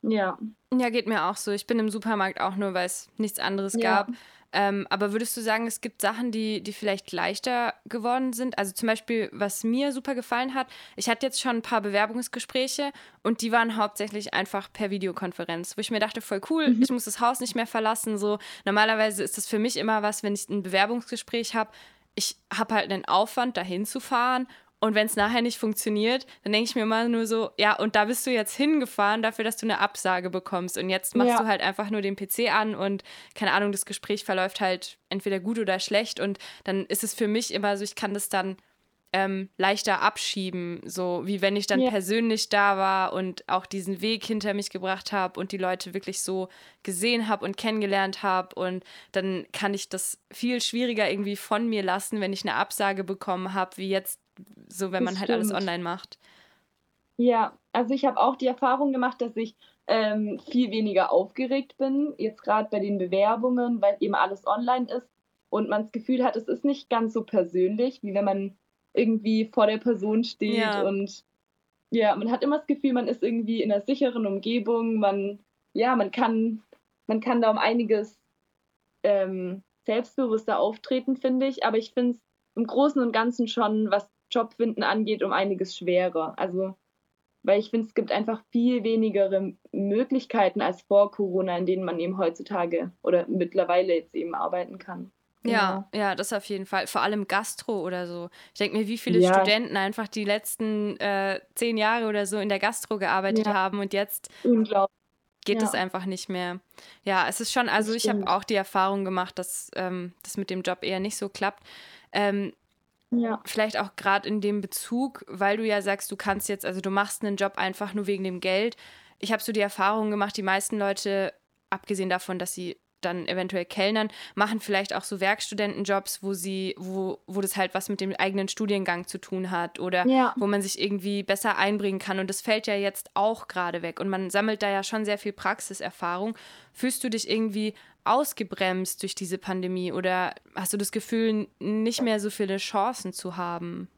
Ja. Ja, geht mir auch so. Ich bin im Supermarkt auch nur, weil es nichts anderes ja. gab. Ähm, aber würdest du sagen, es gibt Sachen, die, die vielleicht leichter geworden sind? Also zum Beispiel, was mir super gefallen hat, ich hatte jetzt schon ein paar Bewerbungsgespräche und die waren hauptsächlich einfach per Videokonferenz, wo ich mir dachte, voll cool, mhm. ich muss das Haus nicht mehr verlassen. So normalerweise ist das für mich immer was, wenn ich ein Bewerbungsgespräch habe, ich habe halt einen Aufwand, dahin zu fahren und wenn es nachher nicht funktioniert, dann denke ich mir immer nur so, ja, und da bist du jetzt hingefahren dafür, dass du eine Absage bekommst. Und jetzt machst ja. du halt einfach nur den PC an und keine Ahnung, das Gespräch verläuft halt entweder gut oder schlecht. Und dann ist es für mich immer so, ich kann das dann ähm, leichter abschieben, so wie wenn ich dann ja. persönlich da war und auch diesen Weg hinter mich gebracht habe und die Leute wirklich so gesehen habe und kennengelernt habe und dann kann ich das viel schwieriger irgendwie von mir lassen, wenn ich eine Absage bekommen habe, wie jetzt so wenn das man halt alles online macht. Ja, also ich habe auch die Erfahrung gemacht, dass ich ähm, viel weniger aufgeregt bin, jetzt gerade bei den Bewerbungen, weil eben alles online ist und man das Gefühl hat, es ist nicht ganz so persönlich, wie wenn man irgendwie vor der Person steht ja. und ja, man hat immer das Gefühl, man ist irgendwie in einer sicheren Umgebung, man, ja, man kann, man kann da um einiges ähm, selbstbewusster auftreten, finde ich, aber ich finde es im Großen und Ganzen schon, was Jobfinden angeht, um einiges schwerer. Also, weil ich finde, es gibt einfach viel weniger Möglichkeiten als vor Corona, in denen man eben heutzutage oder mittlerweile jetzt eben arbeiten kann. Ja, genau. ja, das auf jeden Fall. Vor allem Gastro oder so. Ich denke mir, wie viele ja. Studenten einfach die letzten äh, zehn Jahre oder so in der Gastro gearbeitet ja. haben und jetzt geht es einfach nicht mehr. Ja, es ist schon, also ich habe auch die Erfahrung gemacht, dass ähm, das mit dem Job eher nicht so klappt. Ähm, ja. Vielleicht auch gerade in dem Bezug, weil du ja sagst, du kannst jetzt, also du machst einen Job einfach nur wegen dem Geld. Ich habe so die Erfahrung gemacht, die meisten Leute, abgesehen davon, dass sie dann eventuell Kellnern, machen vielleicht auch so Werkstudentenjobs, wo sie, wo, wo das halt was mit dem eigenen Studiengang zu tun hat oder ja. wo man sich irgendwie besser einbringen kann. Und das fällt ja jetzt auch gerade weg. Und man sammelt da ja schon sehr viel Praxiserfahrung. Fühlst du dich irgendwie ausgebremst durch diese Pandemie oder hast du das Gefühl, nicht mehr so viele Chancen zu haben?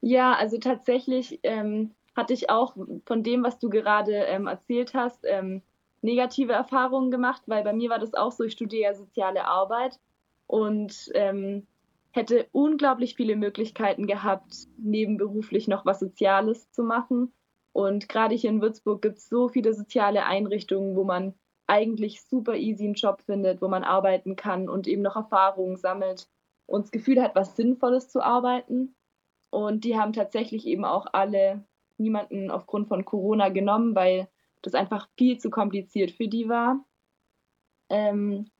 Ja, also tatsächlich ähm, hatte ich auch von dem, was du gerade ähm, erzählt hast, ähm, negative Erfahrungen gemacht, weil bei mir war das auch so, ich studiere ja soziale Arbeit und ähm, hätte unglaublich viele Möglichkeiten gehabt, nebenberuflich noch was Soziales zu machen. Und gerade hier in Würzburg gibt es so viele soziale Einrichtungen, wo man eigentlich super easy einen Job findet, wo man arbeiten kann und eben noch Erfahrungen sammelt und das Gefühl hat, was Sinnvolles zu arbeiten. Und die haben tatsächlich eben auch alle niemanden aufgrund von Corona genommen, weil das einfach viel zu kompliziert für die war. Ähm,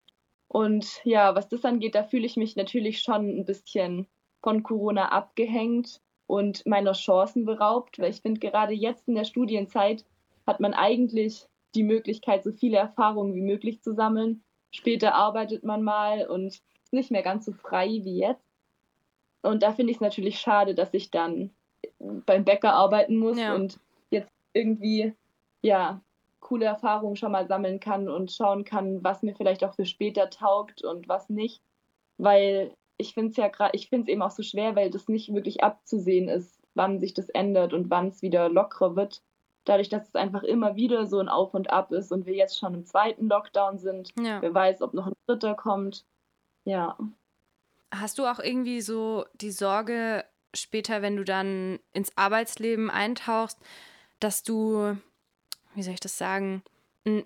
und ja, was das angeht, da fühle ich mich natürlich schon ein bisschen von Corona abgehängt und meiner Chancen beraubt, weil ich finde, gerade jetzt in der Studienzeit hat man eigentlich die Möglichkeit, so viele Erfahrungen wie möglich zu sammeln. Später arbeitet man mal und ist nicht mehr ganz so frei wie jetzt. Und da finde ich es natürlich schade, dass ich dann beim Bäcker arbeiten muss ja. und jetzt irgendwie ja coole Erfahrungen schon mal sammeln kann und schauen kann, was mir vielleicht auch für später taugt und was nicht. Weil ich finde es ja gerade, ich finde es eben auch so schwer, weil das nicht wirklich abzusehen ist, wann sich das ändert und wann es wieder lockerer wird. Dadurch, dass es einfach immer wieder so ein Auf und Ab ist und wir jetzt schon im zweiten Lockdown sind. Ja. Wer weiß, ob noch ein dritter kommt. Ja. Hast du auch irgendwie so die Sorge, später, wenn du dann ins Arbeitsleben eintauchst, dass du, wie soll ich das sagen,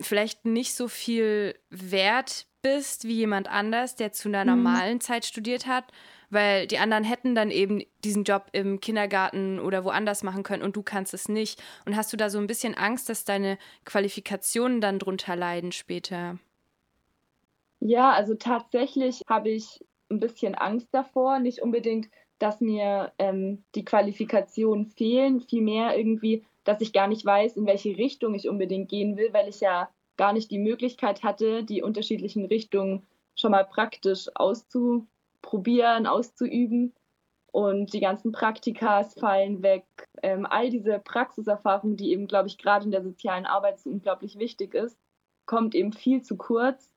vielleicht nicht so viel wert bist wie jemand anders, der zu einer mhm. normalen Zeit studiert hat, weil die anderen hätten dann eben diesen Job im Kindergarten oder woanders machen können und du kannst es nicht. Und hast du da so ein bisschen Angst, dass deine Qualifikationen dann drunter leiden später? Ja, also tatsächlich habe ich ein bisschen Angst davor, nicht unbedingt, dass mir ähm, die Qualifikationen fehlen, vielmehr irgendwie, dass ich gar nicht weiß, in welche Richtung ich unbedingt gehen will, weil ich ja gar nicht die Möglichkeit hatte, die unterschiedlichen Richtungen schon mal praktisch auszuprobieren, auszuüben. Und die ganzen Praktikas fallen weg. Ähm, all diese Praxiserfahrung, die eben, glaube ich, gerade in der sozialen Arbeit so unglaublich wichtig ist, kommt eben viel zu kurz.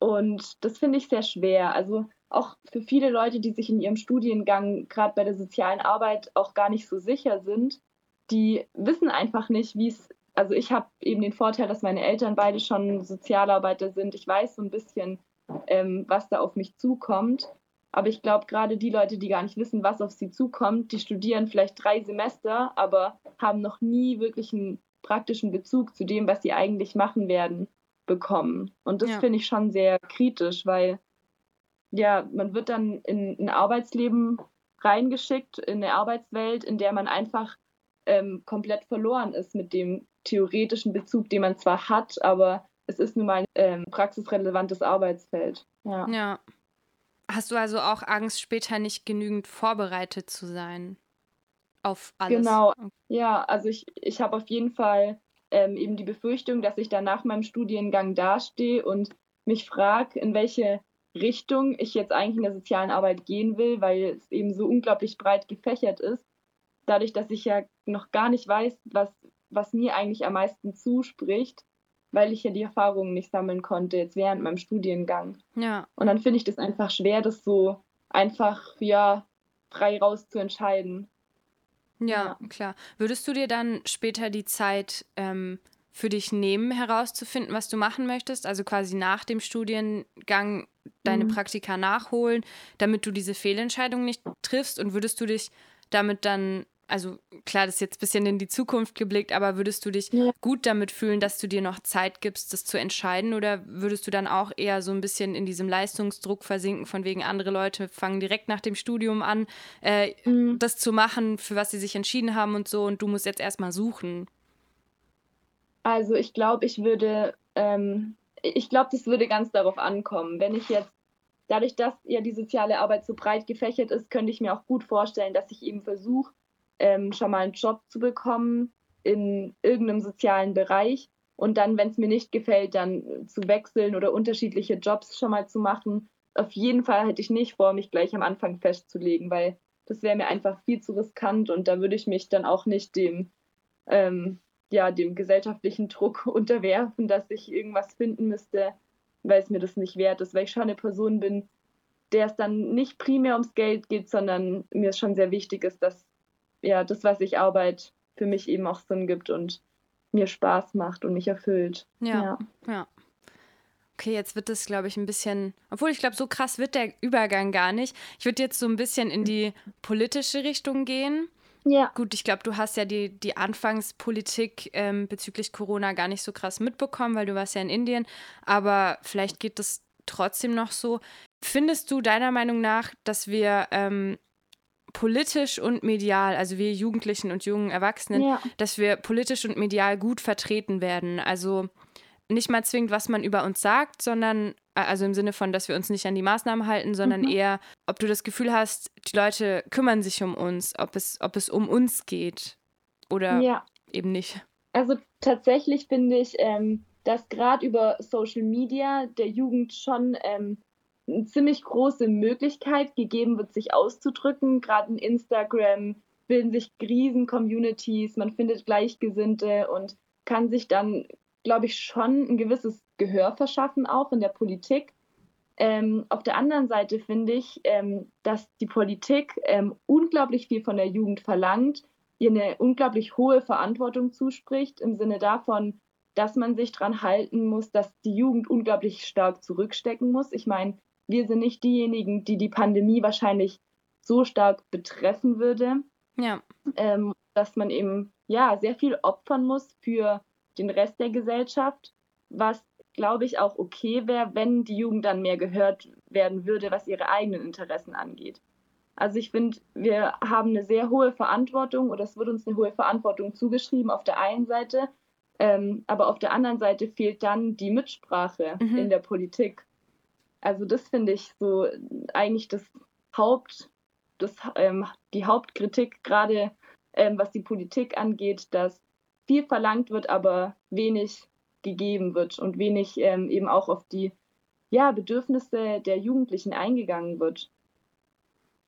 Und das finde ich sehr schwer. Also auch für viele Leute, die sich in ihrem Studiengang gerade bei der sozialen Arbeit auch gar nicht so sicher sind, die wissen einfach nicht, wie es, also ich habe eben den Vorteil, dass meine Eltern beide schon Sozialarbeiter sind. Ich weiß so ein bisschen, ähm, was da auf mich zukommt. Aber ich glaube, gerade die Leute, die gar nicht wissen, was auf sie zukommt, die studieren vielleicht drei Semester, aber haben noch nie wirklich einen praktischen Bezug zu dem, was sie eigentlich machen werden, bekommen. Und das ja. finde ich schon sehr kritisch, weil ja, man wird dann in ein Arbeitsleben reingeschickt, in eine Arbeitswelt, in der man einfach ähm, komplett verloren ist mit dem theoretischen Bezug, den man zwar hat, aber es ist nun mal ein ähm, praxisrelevantes Arbeitsfeld. Ja. ja. Hast du also auch Angst, später nicht genügend vorbereitet zu sein auf alles? Genau, ja, also ich, ich habe auf jeden Fall ähm, eben die Befürchtung, dass ich dann nach meinem Studiengang dastehe und mich frage, in welche Richtung ich jetzt eigentlich in der sozialen Arbeit gehen will, weil es eben so unglaublich breit gefächert ist. Dadurch, dass ich ja noch gar nicht weiß, was, was mir eigentlich am meisten zuspricht, weil ich ja die Erfahrungen nicht sammeln konnte, jetzt während meinem Studiengang. Ja. Und dann finde ich das einfach schwer, das so einfach, ja, frei raus zu entscheiden. Ja, ja. klar. Würdest du dir dann später die Zeit ähm, für dich nehmen, herauszufinden, was du machen möchtest? Also quasi nach dem Studiengang deine mhm. Praktika nachholen, damit du diese Fehlentscheidung nicht triffst? Und würdest du dich damit dann, also klar, das ist jetzt ein bisschen in die Zukunft geblickt, aber würdest du dich ja. gut damit fühlen, dass du dir noch Zeit gibst, das zu entscheiden? Oder würdest du dann auch eher so ein bisschen in diesem Leistungsdruck versinken, von wegen andere Leute fangen direkt nach dem Studium an, äh, mhm. das zu machen, für was sie sich entschieden haben und so, und du musst jetzt erstmal suchen? Also ich glaube, ich würde ähm, ich glaube, das würde ganz darauf ankommen. Wenn ich jetzt, dadurch, dass ja die soziale Arbeit so breit gefächert ist, könnte ich mir auch gut vorstellen, dass ich eben versuche, ähm, schon mal einen Job zu bekommen in irgendeinem sozialen Bereich. und dann, wenn es mir nicht gefällt, dann zu wechseln oder unterschiedliche Jobs schon mal zu machen. Auf jeden Fall hätte ich nicht vor, mich gleich am Anfang festzulegen, weil das wäre mir einfach viel zu riskant und da würde ich mich dann auch nicht dem, ähm, ja, dem gesellschaftlichen Druck unterwerfen, dass ich irgendwas finden müsste, weil es mir das nicht wert ist, weil ich schon eine Person bin, der es dann nicht primär ums Geld geht, sondern mir es schon sehr wichtig ist, dass ja das, was ich arbeite, für mich eben auch Sinn gibt und mir Spaß macht und mich erfüllt. Ja, ja. ja. Okay, jetzt wird das, glaube ich, ein bisschen, obwohl ich glaube, so krass wird der Übergang gar nicht. Ich würde jetzt so ein bisschen in die politische Richtung gehen. Ja. Gut, ich glaube, du hast ja die, die Anfangspolitik ähm, bezüglich Corona gar nicht so krass mitbekommen, weil du warst ja in Indien. Aber vielleicht geht das trotzdem noch so. Findest du deiner Meinung nach, dass wir ähm, politisch und medial, also wir Jugendlichen und jungen Erwachsenen, ja. dass wir politisch und medial gut vertreten werden? Also nicht mal zwingend, was man über uns sagt, sondern also im Sinne von, dass wir uns nicht an die Maßnahmen halten, sondern mhm. eher, ob du das Gefühl hast, die Leute kümmern sich um uns, ob es, ob es um uns geht oder ja. eben nicht. Also tatsächlich finde ich, ähm, dass gerade über Social Media der Jugend schon ähm, eine ziemlich große Möglichkeit gegeben wird, sich auszudrücken. Gerade in Instagram bilden sich Riesen-Communities, man findet Gleichgesinnte und kann sich dann glaube ich, schon ein gewisses Gehör verschaffen, auch in der Politik. Ähm, auf der anderen Seite finde ich, ähm, dass die Politik ähm, unglaublich viel von der Jugend verlangt, ihr eine unglaublich hohe Verantwortung zuspricht, im Sinne davon, dass man sich daran halten muss, dass die Jugend unglaublich stark zurückstecken muss. Ich meine, wir sind nicht diejenigen, die die Pandemie wahrscheinlich so stark betreffen würde, ja. Ähm, dass man eben ja sehr viel opfern muss für den Rest der Gesellschaft, was glaube ich auch okay wäre, wenn die Jugend dann mehr gehört werden würde, was ihre eigenen Interessen angeht. Also ich finde, wir haben eine sehr hohe Verantwortung oder es wird uns eine hohe Verantwortung zugeschrieben auf der einen Seite, ähm, aber auf der anderen Seite fehlt dann die Mitsprache mhm. in der Politik. Also das finde ich so eigentlich das Haupt, das, ähm, die Hauptkritik gerade ähm, was die Politik angeht, dass viel verlangt wird, aber wenig gegeben wird und wenig ähm, eben auch auf die ja, Bedürfnisse der Jugendlichen eingegangen wird.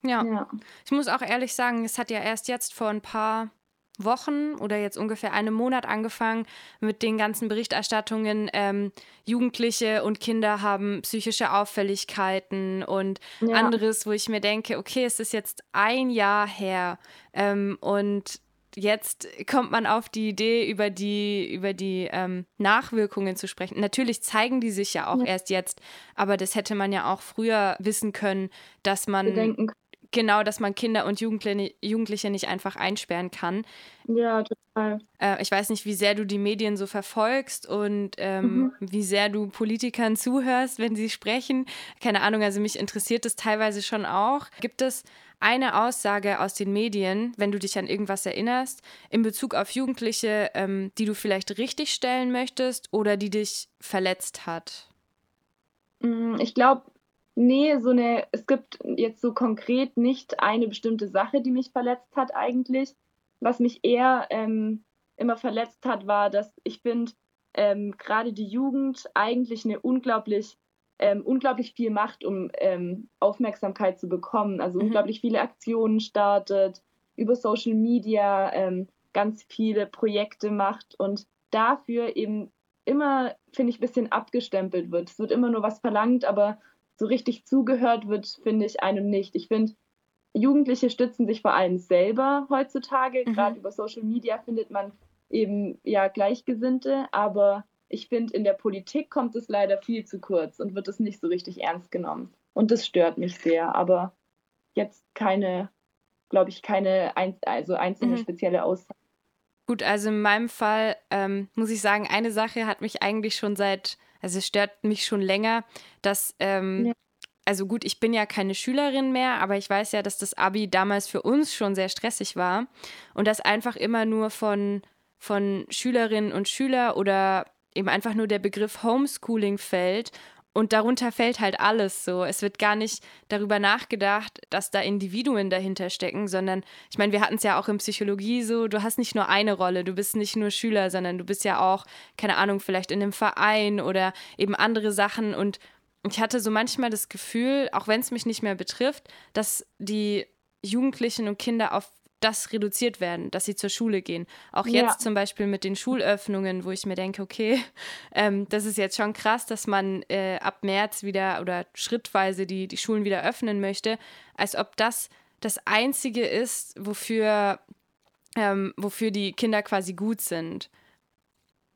Ja. ja. Ich muss auch ehrlich sagen, es hat ja erst jetzt vor ein paar Wochen oder jetzt ungefähr einem Monat angefangen mit den ganzen Berichterstattungen. Ähm, Jugendliche und Kinder haben psychische Auffälligkeiten und ja. anderes, wo ich mir denke, okay, es ist jetzt ein Jahr her ähm, und jetzt kommt man auf die Idee, über die, über die ähm, Nachwirkungen zu sprechen. Natürlich zeigen die sich ja auch ja. erst jetzt, aber das hätte man ja auch früher wissen können, dass man Bedenken. genau, dass man Kinder und Jugendliche, Jugendliche nicht einfach einsperren kann. Ja, total. Äh, ich weiß nicht, wie sehr du die Medien so verfolgst und ähm, mhm. wie sehr du Politikern zuhörst, wenn sie sprechen. Keine Ahnung, also mich interessiert das teilweise schon auch. Gibt es eine Aussage aus den Medien, wenn du dich an irgendwas erinnerst, in Bezug auf Jugendliche, ähm, die du vielleicht richtig stellen möchtest oder die dich verletzt hat? Mm, ich glaube, nee, so eine, es gibt jetzt so konkret nicht eine bestimmte Sache, die mich verletzt hat eigentlich. Was mich eher ähm, immer verletzt hat, war, dass ich finde, ähm, gerade die Jugend eigentlich eine unglaublich ähm, unglaublich viel macht, um ähm, Aufmerksamkeit zu bekommen. Also mhm. unglaublich viele Aktionen startet, über Social Media ähm, ganz viele Projekte macht und dafür eben immer, finde ich, ein bisschen abgestempelt wird. Es wird immer nur was verlangt, aber so richtig zugehört wird, finde ich einem nicht. Ich finde, Jugendliche stützen sich vor allem selber heutzutage. Mhm. Gerade über Social Media findet man eben ja Gleichgesinnte, aber ich finde, in der Politik kommt es leider viel zu kurz und wird es nicht so richtig ernst genommen. Und das stört mich sehr. Aber jetzt keine, glaube ich, keine ein, also einzelne mhm. spezielle Aussage. Gut, also in meinem Fall ähm, muss ich sagen, eine Sache hat mich eigentlich schon seit, also es stört mich schon länger, dass, ähm, ja. also gut, ich bin ja keine Schülerin mehr, aber ich weiß ja, dass das Abi damals für uns schon sehr stressig war und dass einfach immer nur von, von Schülerinnen und Schülern oder eben einfach nur der Begriff Homeschooling fällt und darunter fällt halt alles so. Es wird gar nicht darüber nachgedacht, dass da Individuen dahinter stecken, sondern ich meine, wir hatten es ja auch in Psychologie so, du hast nicht nur eine Rolle, du bist nicht nur Schüler, sondern du bist ja auch, keine Ahnung, vielleicht in einem Verein oder eben andere Sachen. Und ich hatte so manchmal das Gefühl, auch wenn es mich nicht mehr betrifft, dass die Jugendlichen und Kinder auf das reduziert werden, dass sie zur Schule gehen. Auch jetzt ja. zum Beispiel mit den Schulöffnungen, wo ich mir denke, okay, ähm, das ist jetzt schon krass, dass man äh, ab März wieder oder schrittweise die, die Schulen wieder öffnen möchte, als ob das das Einzige ist, wofür, ähm, wofür die Kinder quasi gut sind.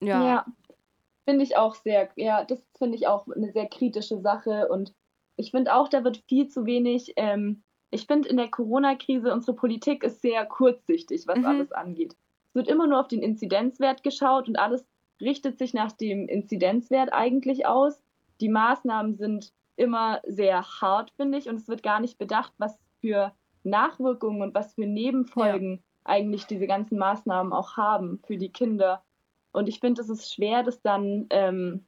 Ja. ja. Finde ich auch sehr, ja, das finde ich auch eine sehr kritische Sache und ich finde auch, da wird viel zu wenig ähm, ich finde in der Corona-Krise, unsere Politik ist sehr kurzsichtig, was mhm. alles angeht. Es wird immer nur auf den Inzidenzwert geschaut und alles richtet sich nach dem Inzidenzwert eigentlich aus. Die Maßnahmen sind immer sehr hart, finde ich, und es wird gar nicht bedacht, was für Nachwirkungen und was für Nebenfolgen ja. eigentlich diese ganzen Maßnahmen auch haben für die Kinder. Und ich finde, es ist schwer, das dann, ähm,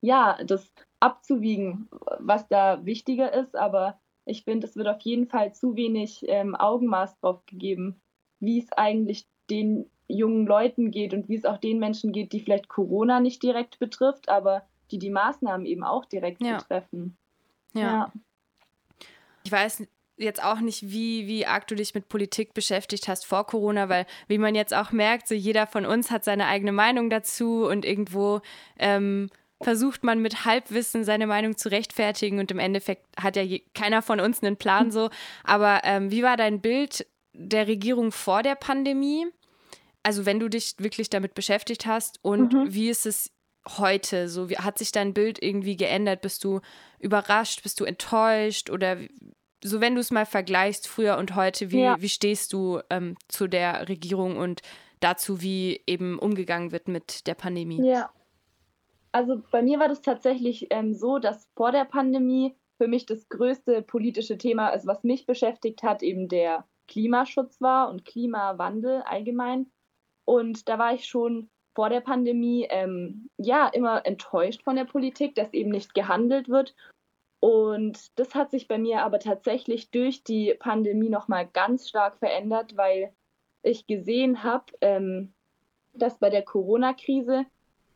ja, das abzuwiegen, was da wichtiger ist, aber ich finde, es wird auf jeden Fall zu wenig ähm, Augenmaß drauf gegeben, wie es eigentlich den jungen Leuten geht und wie es auch den Menschen geht, die vielleicht Corona nicht direkt betrifft, aber die die Maßnahmen eben auch direkt ja. betreffen. Ja. ja. Ich weiß jetzt auch nicht, wie, wie arg du dich mit Politik beschäftigt hast vor Corona, weil, wie man jetzt auch merkt, so jeder von uns hat seine eigene Meinung dazu und irgendwo ähm, versucht man mit Halbwissen seine Meinung zu rechtfertigen und im Endeffekt hat ja je, keiner von uns einen Plan so. Aber ähm, wie war dein Bild der Regierung vor der Pandemie? Also wenn du dich wirklich damit beschäftigt hast und mhm. wie ist es heute? So, wie, hat sich dein Bild irgendwie geändert? Bist du überrascht? Bist du enttäuscht? Oder so, wenn du es mal vergleichst, früher und heute, wie, ja. wie stehst du ähm, zu der Regierung und dazu, wie eben umgegangen wird mit der Pandemie? Ja, also bei mir war das tatsächlich ähm, so, dass vor der Pandemie für mich das größte politische Thema, also was mich beschäftigt hat, eben der Klimaschutz war und Klimawandel allgemein. Und da war ich schon vor der Pandemie ähm, ja immer enttäuscht von der Politik, dass eben nicht gehandelt wird. Und das hat sich bei mir aber tatsächlich durch die Pandemie nochmal ganz stark verändert, weil ich gesehen habe, ähm, dass bei der Corona-Krise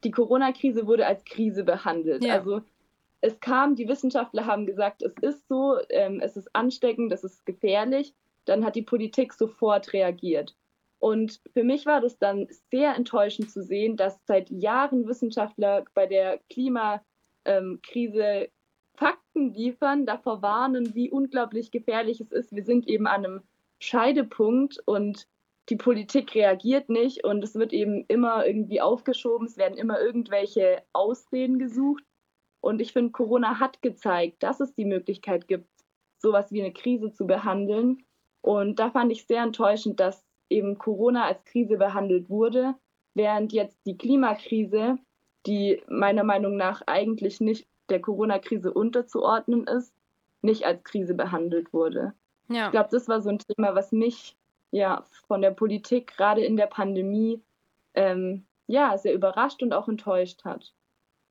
die Corona-Krise wurde als Krise behandelt. Ja. Also es kam, die Wissenschaftler haben gesagt, es ist so, ähm, es ist ansteckend, es ist gefährlich. Dann hat die Politik sofort reagiert. Und für mich war das dann sehr enttäuschend zu sehen, dass seit Jahren Wissenschaftler bei der Klimakrise ähm, Fakten liefern, davor warnen, wie unglaublich gefährlich es ist. Wir sind eben an einem Scheidepunkt und die Politik reagiert nicht und es wird eben immer irgendwie aufgeschoben, es werden immer irgendwelche Ausreden gesucht. Und ich finde, Corona hat gezeigt, dass es die Möglichkeit gibt, sowas wie eine Krise zu behandeln. Und da fand ich sehr enttäuschend, dass eben Corona als Krise behandelt wurde, während jetzt die Klimakrise, die meiner Meinung nach eigentlich nicht der Corona-Krise unterzuordnen ist, nicht als Krise behandelt wurde. Ja. Ich glaube, das war so ein Thema, was mich ja, von der Politik gerade in der Pandemie ähm, ja, sehr überrascht und auch enttäuscht hat.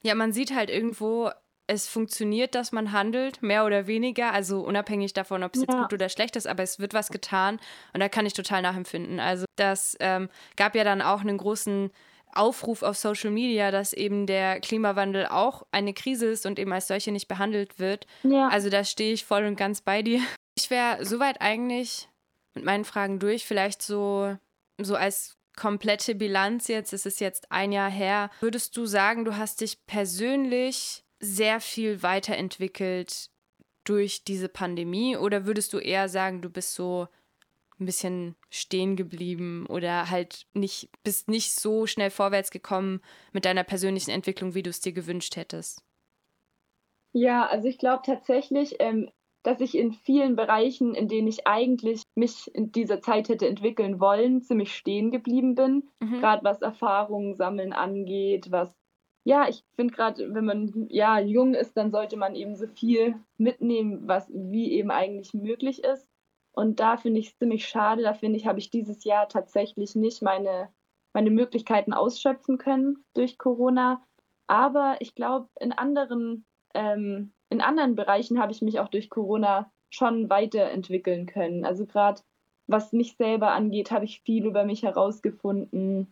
Ja, man sieht halt irgendwo, es funktioniert, dass man handelt, mehr oder weniger, also unabhängig davon, ob es jetzt gut oder schlecht ist, aber es wird was getan und da kann ich total nachempfinden. Also das ähm, gab ja dann auch einen großen Aufruf auf Social Media, dass eben der Klimawandel auch eine Krise ist und eben als solche nicht behandelt wird. Ja. Also da stehe ich voll und ganz bei dir. Ich wäre soweit eigentlich mit meinen Fragen durch. Vielleicht so, so als komplette Bilanz jetzt, es ist jetzt ein Jahr her. Würdest du sagen, du hast dich persönlich sehr viel weiterentwickelt durch diese Pandemie oder würdest du eher sagen, du bist so ein bisschen stehen geblieben oder halt nicht bist nicht so schnell vorwärts gekommen mit deiner persönlichen Entwicklung, wie du es dir gewünscht hättest? Ja, also ich glaube tatsächlich, ähm, dass ich in vielen Bereichen, in denen ich eigentlich mich in dieser Zeit hätte entwickeln wollen, ziemlich stehen geblieben bin. Mhm. Gerade was Erfahrungen sammeln angeht, was ja, ich finde gerade, wenn man ja jung ist, dann sollte man eben so viel mitnehmen, was wie eben eigentlich möglich ist. Und da finde ich es ziemlich schade. Da finde ich, habe ich dieses Jahr tatsächlich nicht meine, meine Möglichkeiten ausschöpfen können durch Corona. Aber ich glaube, in anderen ähm, in anderen Bereichen habe ich mich auch durch Corona schon weiterentwickeln können. Also gerade was mich selber angeht, habe ich viel über mich herausgefunden.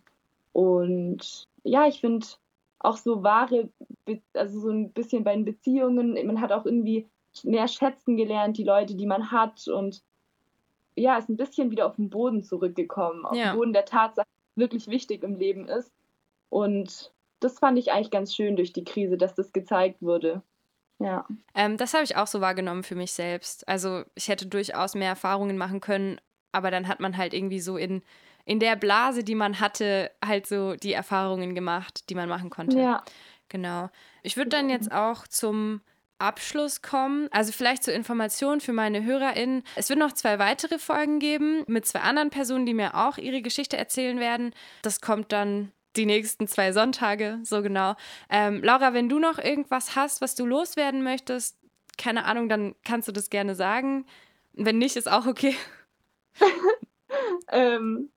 Und ja, ich finde auch so wahre, also so ein bisschen bei den Beziehungen, man hat auch irgendwie mehr schätzen gelernt, die Leute, die man hat und ja, ist ein bisschen wieder auf den Boden zurückgekommen, auf ja. den Boden der Tatsache, wirklich wichtig im Leben ist. Und das fand ich eigentlich ganz schön durch die Krise, dass das gezeigt wurde. Ja. Ähm, das habe ich auch so wahrgenommen für mich selbst. Also ich hätte durchaus mehr Erfahrungen machen können, aber dann hat man halt irgendwie so in, in der Blase, die man hatte, halt so die Erfahrungen gemacht, die man machen konnte. Ja. Genau. Ich würde dann jetzt auch zum Abschluss kommen. Also vielleicht zur Information für meine HörerInnen. Es wird noch zwei weitere Folgen geben mit zwei anderen Personen, die mir auch ihre Geschichte erzählen werden. Das kommt dann die nächsten zwei Sonntage, so genau. Ähm, Laura, wenn du noch irgendwas hast, was du loswerden möchtest, keine Ahnung, dann kannst du das gerne sagen. Wenn nicht, ist auch okay. ähm,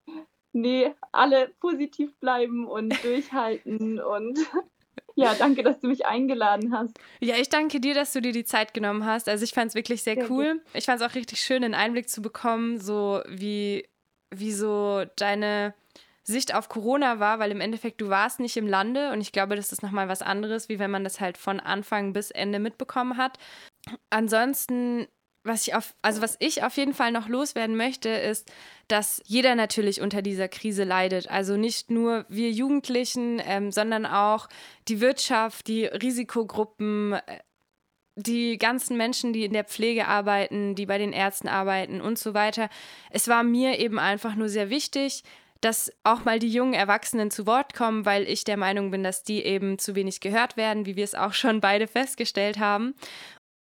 nee, alle positiv bleiben und durchhalten und ja, danke, dass du mich eingeladen hast. Ja, ich danke dir, dass du dir die Zeit genommen hast. Also ich fand es wirklich sehr, sehr cool. Gut. Ich fand es auch richtig schön, einen Einblick zu bekommen, so wie, wie so deine Sicht auf Corona war, weil im Endeffekt du warst nicht im Lande und ich glaube, das ist nochmal was anderes, wie wenn man das halt von Anfang bis Ende mitbekommen hat. Ansonsten, was ich auf, also was ich auf jeden Fall noch loswerden möchte, ist, dass jeder natürlich unter dieser Krise leidet. Also nicht nur wir Jugendlichen, ähm, sondern auch die Wirtschaft, die Risikogruppen, äh, die ganzen Menschen, die in der Pflege arbeiten, die bei den Ärzten arbeiten und so weiter. Es war mir eben einfach nur sehr wichtig, dass auch mal die jungen Erwachsenen zu Wort kommen, weil ich der Meinung bin, dass die eben zu wenig gehört werden, wie wir es auch schon beide festgestellt haben.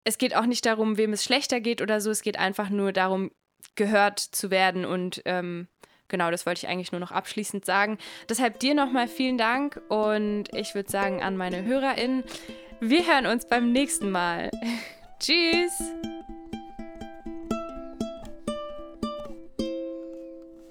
Es geht auch nicht darum, wem es schlechter geht oder so, es geht einfach nur darum, gehört zu werden und ähm, genau, das wollte ich eigentlich nur noch abschließend sagen. Deshalb dir nochmal vielen Dank und ich würde sagen an meine HörerInnen, wir hören uns beim nächsten Mal. Tschüss!